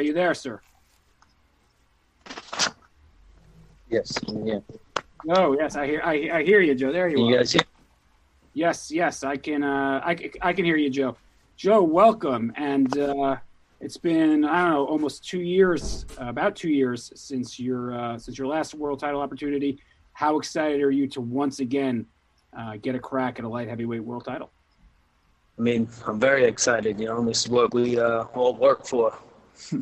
are you there, sir? Yes. Yeah. Oh, yes, I hear, I, I hear you, Joe. There you Can are. you guys hear? Yes, yes, I can. Uh, I, I can hear you, Joe. Joe, welcome. And uh, it's been I don't know almost two years, uh, about two years since your uh, since your last world title opportunity. How excited are you to once again uh, get a crack at a light heavyweight world title? I mean, I'm very excited. You know, this is what we uh, all work for.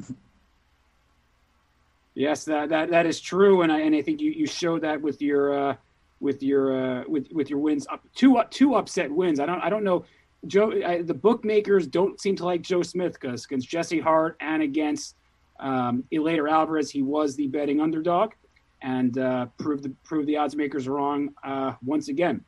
Yes, that that, that is true, and I and I think you, you showed that with your uh, with your uh, with with your wins up two two upset wins. I don't I don't know. Joe, I, the bookmakers don't seem to like Joe Smith because against Jesse Hart and against um, Eleider Alvarez, he was the betting underdog, and uh, proved the proved the odds makers wrong uh, once again.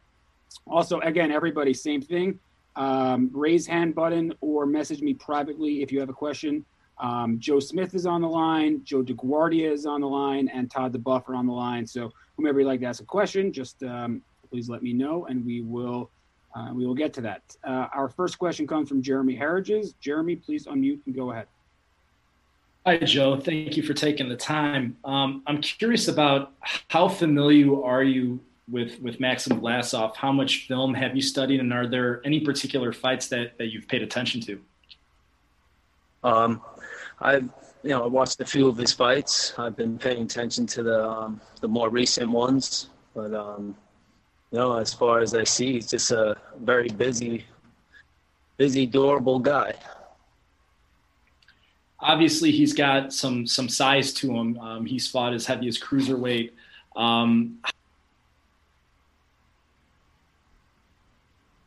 Also, again, everybody, same thing. Um, raise hand button or message me privately if you have a question. Um, Joe Smith is on the line, Joe DeGuardia is on the line, and Todd duBoef on the line. So whomever you'd like to ask a question, just um, please let me know, and we will uh, we will get to that. Uh, our first question comes from Jeremy Harridges. Jeremy, please unmute and go ahead. Hi, Joe. Thank you for taking the time. Um, I'm curious about how familiar are you with with Maxim Vlasov? How much film have you studied, and are there any particular fights that that you've paid attention to? Um, I've you know I watched a few of his fights. I've been paying attention to the um, the more recent ones, but um, you know as far as I see, he's just a very busy, busy, durable guy. Obviously, he's got some some size to him. Um, he's fought as heavy as cruiserweight. Um,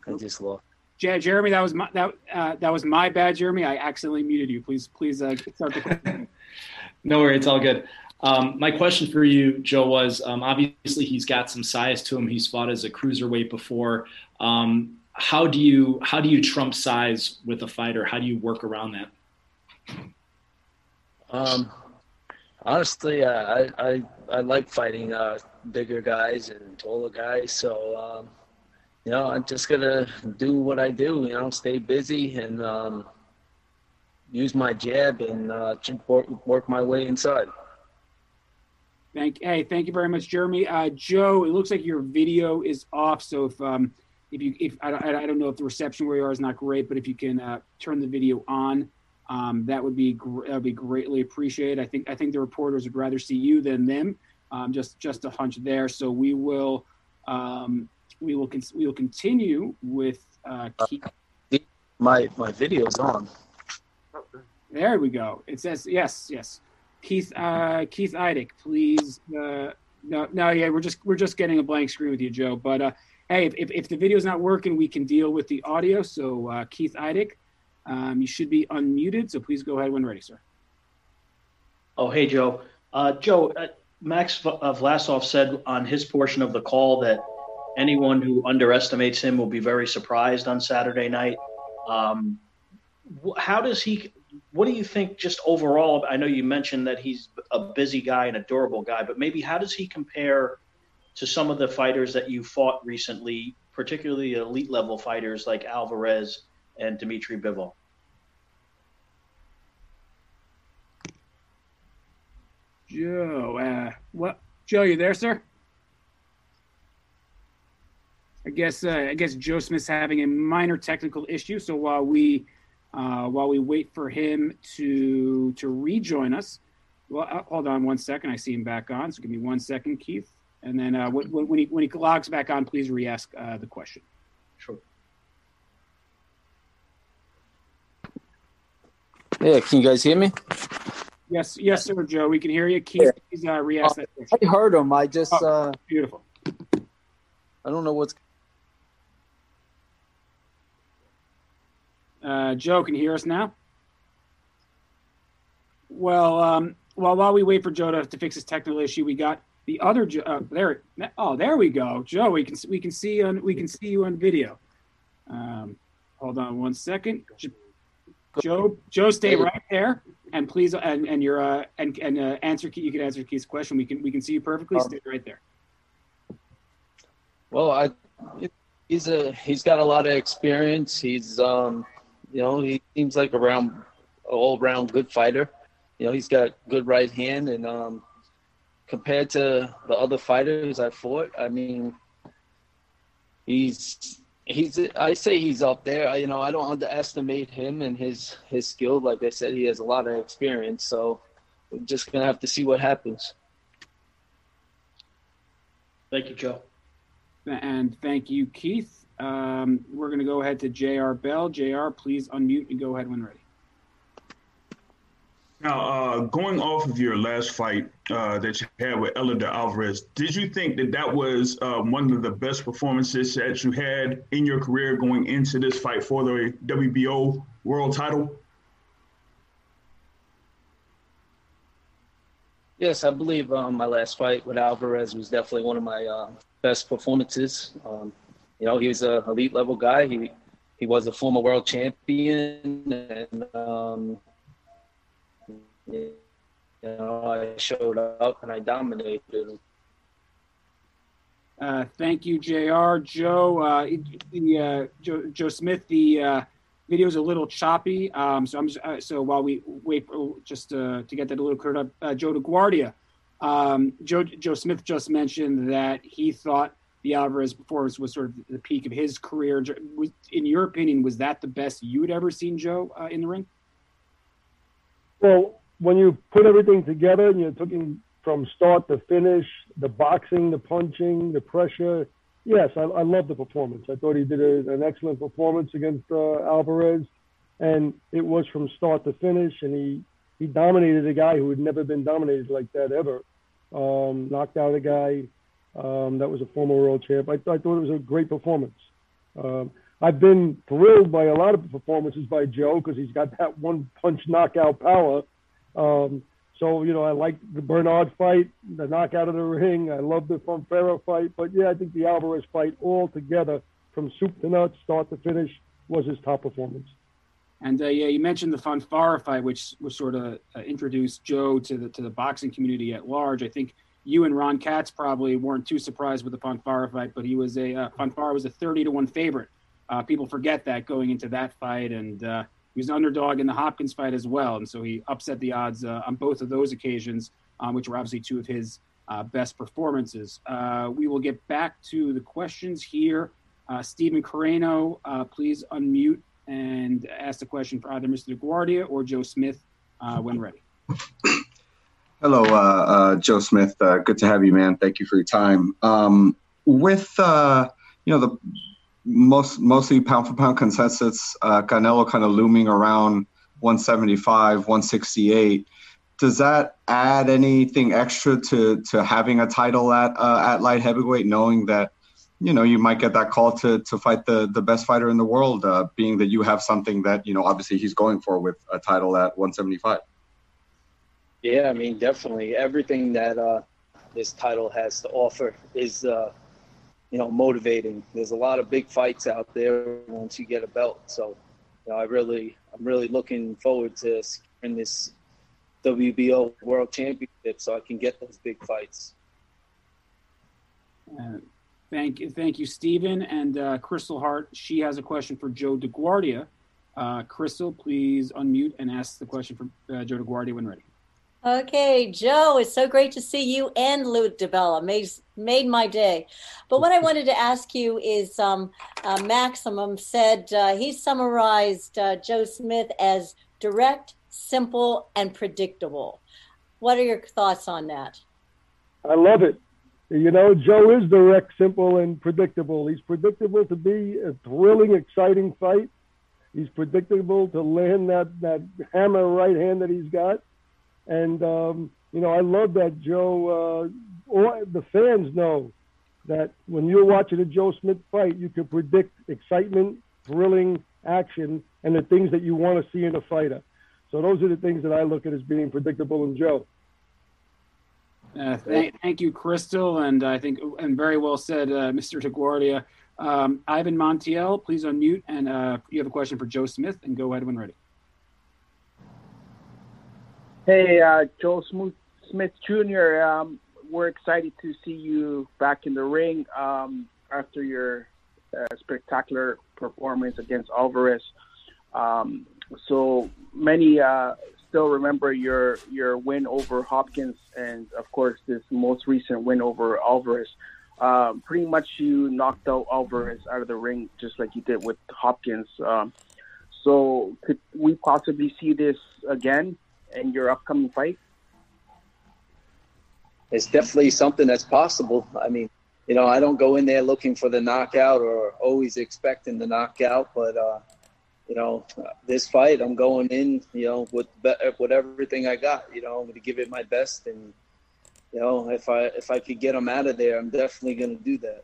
I just lost. Ja- Jeremy, that was my that uh, that was my bad, Jeremy. I accidentally muted you. Please, please uh, start the question. No worry, it's all good. Um, my question for you, Joe, was um, obviously he's got some size to him. He's fought as a cruiserweight before. Um, how do you how do you trump size with a fighter? How do you work around that? Um, honestly, uh, I, I I like fighting uh, bigger guys and taller guys. So um, you know, I'm just gonna do what I do. You know, stay busy and um, use my jab and uh, work, work my way inside. Thank hey, thank you very much, Jeremy. Uh, Joe, it looks like your video is off. So if um, if you if I, don't- I don't know if the reception where you are is not great, but if you can uh, turn the video on, um, that would be gr- that would be greatly appreciated. I think I think the reporters would rather see you than them. Um, just just a hunch there. So we will um, we will con- we will continue with uh, Keith. My my video's on. There we go. It says yes, yes. Keith uh, Keith Idec, please. Uh, no, no, yeah, we're just we're just getting a blank screen with you, Joe. But uh, hey, if, if, if the video's not working, we can deal with the audio. So uh, Keith Idec, um, you should be unmuted. So please go ahead when ready, sir. Oh, hey, Joe. Uh, Joe, uh, Max V- uh, Vlasov said on his portion of the call that anyone who underestimates him will be very surprised on Saturday night. Um, how does he? What do you think, just overall? I know you mentioned that he's a busy guy and a durable guy, but maybe how does he compare to some of the fighters that you fought recently, particularly elite level fighters like Alvarez and Dmitry Bivol? Joe, uh, what? Joe, you there, sir? I guess uh, I guess Joe Smith's having a minor technical issue. So while we uh, while we wait for him to to rejoin us, well, uh, hold on one second. I see him back on. So give me one second, Keith. And then uh, when, when he when he logs back on, please re-ask uh, the question. Sure. Yeah, can you guys hear me? Yes, yes, sir, Joe. We can hear you. Keith, please uh, re-ask that question. I heard him. I just Oh. uh, Beautiful. I don't know what's. Uh, Joe, can you hear us now? Well, um, well, while we wait for Joe to, to fix his technical issue, we got the other Joe. Uh, there, oh, there we go, Joe. We can we can see you on we can see you on video. Um, hold on one second, Joe. Joe, stay right there, and please, and and your uh, and and uh, answer. You can answer Keith's question. We can we can see you perfectly. Um, Stay right there. Well, I he's a he's got a lot of experience. He's um you know he seems like a round all round good fighter. you know, he's got good right hand, and um, compared to the other fighters I fought, I mean, he's he's I say he's up there. I, you know, I don't underestimate him and his his skill. Like I said, he has a lot of experience. So we're just gonna have to see what happens. Thank you, Joe. And thank you, Keith. Um, we're going to go ahead to JR Bell. JR, please unmute and go ahead when ready. Now, uh, going off of your last fight uh, that you had with Eleider Alvarez, did you think that that was uh, one of the best performances that you had in your career going into this fight for the WBO world title? Yes, I believe um, my last fight with Alvarez was definitely one of my uh, best performances. Um, you know, he was a elite level guy. He he was a former world champion, and um, you know, I showed up and I dominated him. Uh, thank you, Jr. Joe, uh, the uh, Joe, Joe Smith, the uh, video is a little choppy. Um, so I'm just, uh, so while we wait, for, just uh, to get that a little cleared up, uh, Joe DeGuardia, um, Joe Joe Smith just mentioned that he thought the Alvarez performance was sort of the peak of his career. In your opinion, was that the best you had ever seen Joe uh, in the ring? Well, when you put everything together and you're talking from start to finish, the boxing, the punching, the pressure, yes, I, I love the performance. I thought he did a, an excellent performance against uh, Alvarez, and it was from start to finish, and he he dominated a guy who had never been dominated like that ever. Um, knocked out a guy um, that was a former world champ. I, I thought it was a great performance. Um, I've been thrilled by a lot of performances by Joe because he's got that one punch knockout power. Um, so, you know, I like the Bernard fight, the knockout of the ring. I love the Fonfara fight. But yeah, I think the Alvarez fight all together from soup to nuts, start to finish, was his top performance. And uh, yeah, you mentioned the Fonfara fight, which was sort of uh, introduced Joe to the to the boxing community at large. I think you and Ron Katz probably weren't too surprised with the Fonfara fight, but he was a uh, Fonfara was a thirty to one favorite. Uh, people forget that going into that fight, and uh, he was an underdog in the Hopkins fight as well, and so he upset the odds uh, on both of those occasions, um, which were obviously two of his uh, best performances. We will get back to the questions here. Stephen Carreno, please unmute and ask the question for either Mr. DeGuardia or Joe Smith when ready. Hello, Joe Smith. good to have you, man. Thank you for your time. Um, with you know the most mostly pound for pound consensus. Uh, Canelo kind of looming around 175, 168. Does that add anything extra to to having a title at uh, at light heavyweight, knowing that you know you might get that call to to fight the the best fighter in the world, uh, being that you have something that you know obviously he's going for with a title at 175. Yeah, I mean definitely everything that uh, this title has to offer is uh, you know, motivating. There's a lot of big fights out there once you get a belt. So, you know, I really, I'm really looking forward to securing this WBO World Championship so I can get those big fights. Uh, thank you, thank you, Stephen and uh, Crystal Hart. She has a question for Joe DeGuardia. Uh, Crystal, please unmute and ask the question for uh, Joe DeGuardia when ready. Okay, Joe, it's so great to see you and Lou DiBella. Made, made my day. But what I wanted to ask you is um, uh, Maximum said uh, he summarized uh, Joe Smith as direct, simple, and predictable. What are your thoughts on that? I love it. You know, Joe is direct, simple, and predictable. He's predictable to be a thrilling, exciting fight. He's predictable to land that, that hammer right hand that he's got and um, you know, I love that Joe. Uh, the fans know that when you're watching a Joe Smith fight, you can predict excitement, thrilling action, and the things that you want to see in a fighter. So those are the things that I look at as being predictable in Joe. Uh, thank, you, Crystal, and I think and very well said, uh, Mr. DeGuardia. Um, Ivan Montiel, please unmute, and uh, you have a question for Joe Smith, and go ahead when ready. Hey, uh, Joe Smith Jr., um, we're excited to see you back in the ring um, after your uh, spectacular performance against Alvarez. Um, so many uh, still remember your your win over Hopkins, and of course this most recent win over Alvarez. Um, pretty much, you knocked out Alvarez out of the ring just like you did with Hopkins. Um, so, could we possibly see this again in your upcoming fight? It's definitely something that's possible. I mean, you know, I don't go in there looking for the knockout or always expecting the knockout, but uh, you know, this fight, I'm going in, you know, with with everything I got. You know, I'm going to give it my best, and you know, if I if I could get them out of there, I'm definitely going to do that.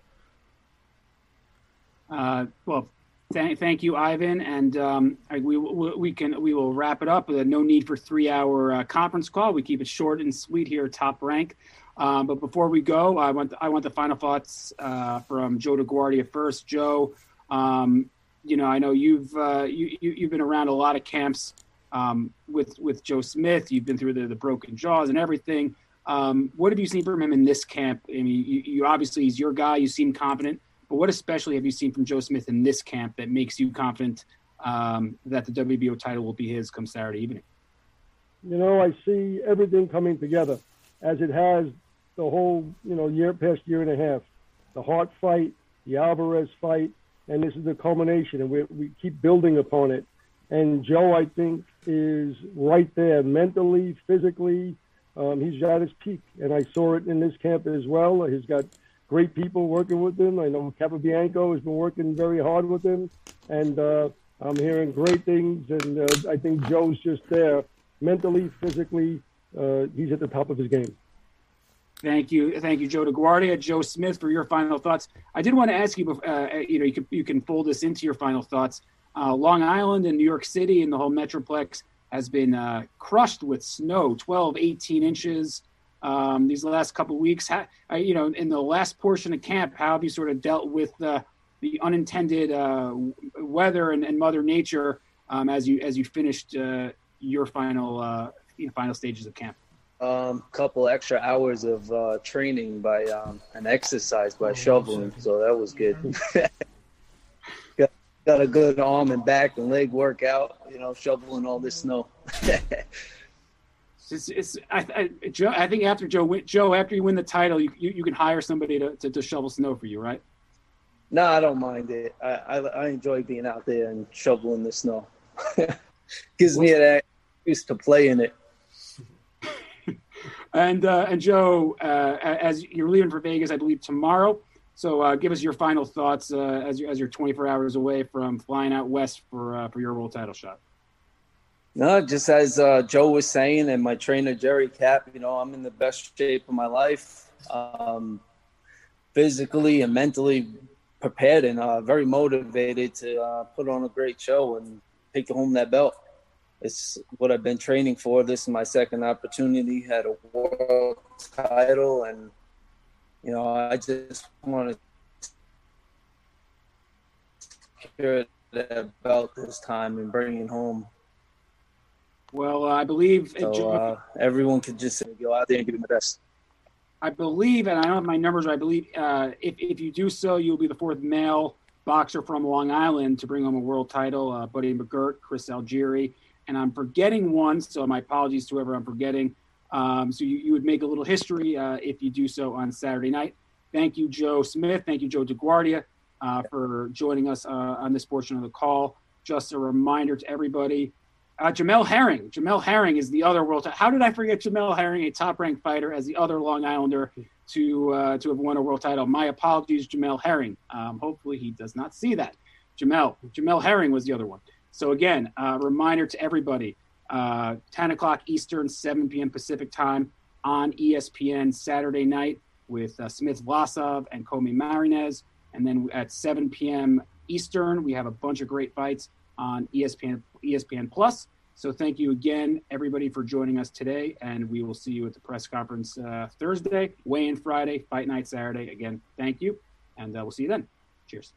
Uh, well, thank thank you, Ivan, and um, we, we, can we will wrap it up. Uh, no need for three hour uh, conference call. We keep it short and sweet here, top rank. Um, but before we go, I want I want the final thoughts uh, from Joe DeGuardia first. Joe, um, you know, I know you've uh, you, you have been around a lot of camps um, with with Joe Smith. You've been through the, the broken jaws and everything. Um, what have you seen from him in this camp? I mean, you, you, obviously he's your guy. You seem confident, but what especially have you seen from Joe Smith in this camp that makes you confident um, that the WBO title will be his come Saturday evening? You know, I see everything coming together as it has the whole you know year past year and a half. The Hart fight, the Alvarez fight, and this is the culmination, and we, we keep building upon it. And Joe, I think, is right there mentally, physically. Um, he's at his peak, and I saw it in this camp as well. He's got great people working with him. I know Capobianco has been working very hard with him, and uh, I'm hearing great things. And uh, I think Joe's just there mentally, physically. Uh, he's at the top of his game. Thank you, thank you, Joe DeGuardia, Joe Smith, for your final thoughts. I did want to ask you, uh, you know, you can you can fold this into your final thoughts. Uh, Long Island and New York City and the whole Metroplex has been uh, crushed with snow, 12, 18 inches um, these last couple of weeks. How, uh, you know, in the last portion of camp, how have you sort of dealt with the unintended uh, weather and, and, Mother Nature um, as you as you finished uh, your final you know, final stages of camp? um, couple extra hours of uh, training by um, an exercise by shoveling, so that was good. got, got a good arm and back and leg workout, you know, shoveling all this snow. it's, it's I, I, Joe, I think after Joe, Joe, after you win the title, you, you, you can hire somebody to, to, to, shovel snow for you, right? No, I don't mind it. I, I, I enjoy being out there and shoveling the snow. Gives me that used to play in it. And uh, and Joe, uh, as you're leaving for Vegas, I believe tomorrow. So uh, give us your final thoughts uh, as you as you're 24 hours away from flying out west for uh, for your world title shot. No, just as uh, Joe was saying, and my trainer Jerry Cap, you know, I'm in the best shape of my life, um, physically and mentally prepared, and very motivated to put on a great show and take home that belt it's what I've been training for. This is my second opportunity. Had a world title, and you know, I just want to secure that belt this time and bring it home. Well, uh, I believe so, uh, everyone could just go out there and give it the best. I believe, and I don't have my numbers. I believe uh, if if you do so, you'll be the fourth male boxer from Long Island to bring home a world title. Uh, Buddy McGirt, Chris Algieri and I'm forgetting one, so my apologies to whoever I'm forgetting. Um, so you, you, would make a little history uh, if you do so on Saturday night. Thank you, Joe Smith. Thank you, Joe DeGuardia, uh, for joining us uh, on this portion of the call. Just a reminder to everybody. Uh, Jamel Herring. Jamel Herring is the other world. T- How did I forget Jamel Herring, a top-ranked fighter, as the other Long Islander to uh, to have won a world title? My apologies, Jamel Herring. Um, hopefully, he does not see that. Jamel. Jamel Herring was the other one. So again, uh, reminder to everybody: uh, 10 o'clock Eastern, 7 p.m. Pacific time on ESPN Saturday night with uh, Smith Vlasov and Comey Marinez, and then at 7 p.m. Eastern, we have a bunch of great fights on ESPN ESPN Plus. So thank you again, everybody, for joining us today, and we will see you at the press conference uh, Thursday, weigh-in Friday, fight night Saturday. Again, thank you, and uh, we'll see you then. Cheers.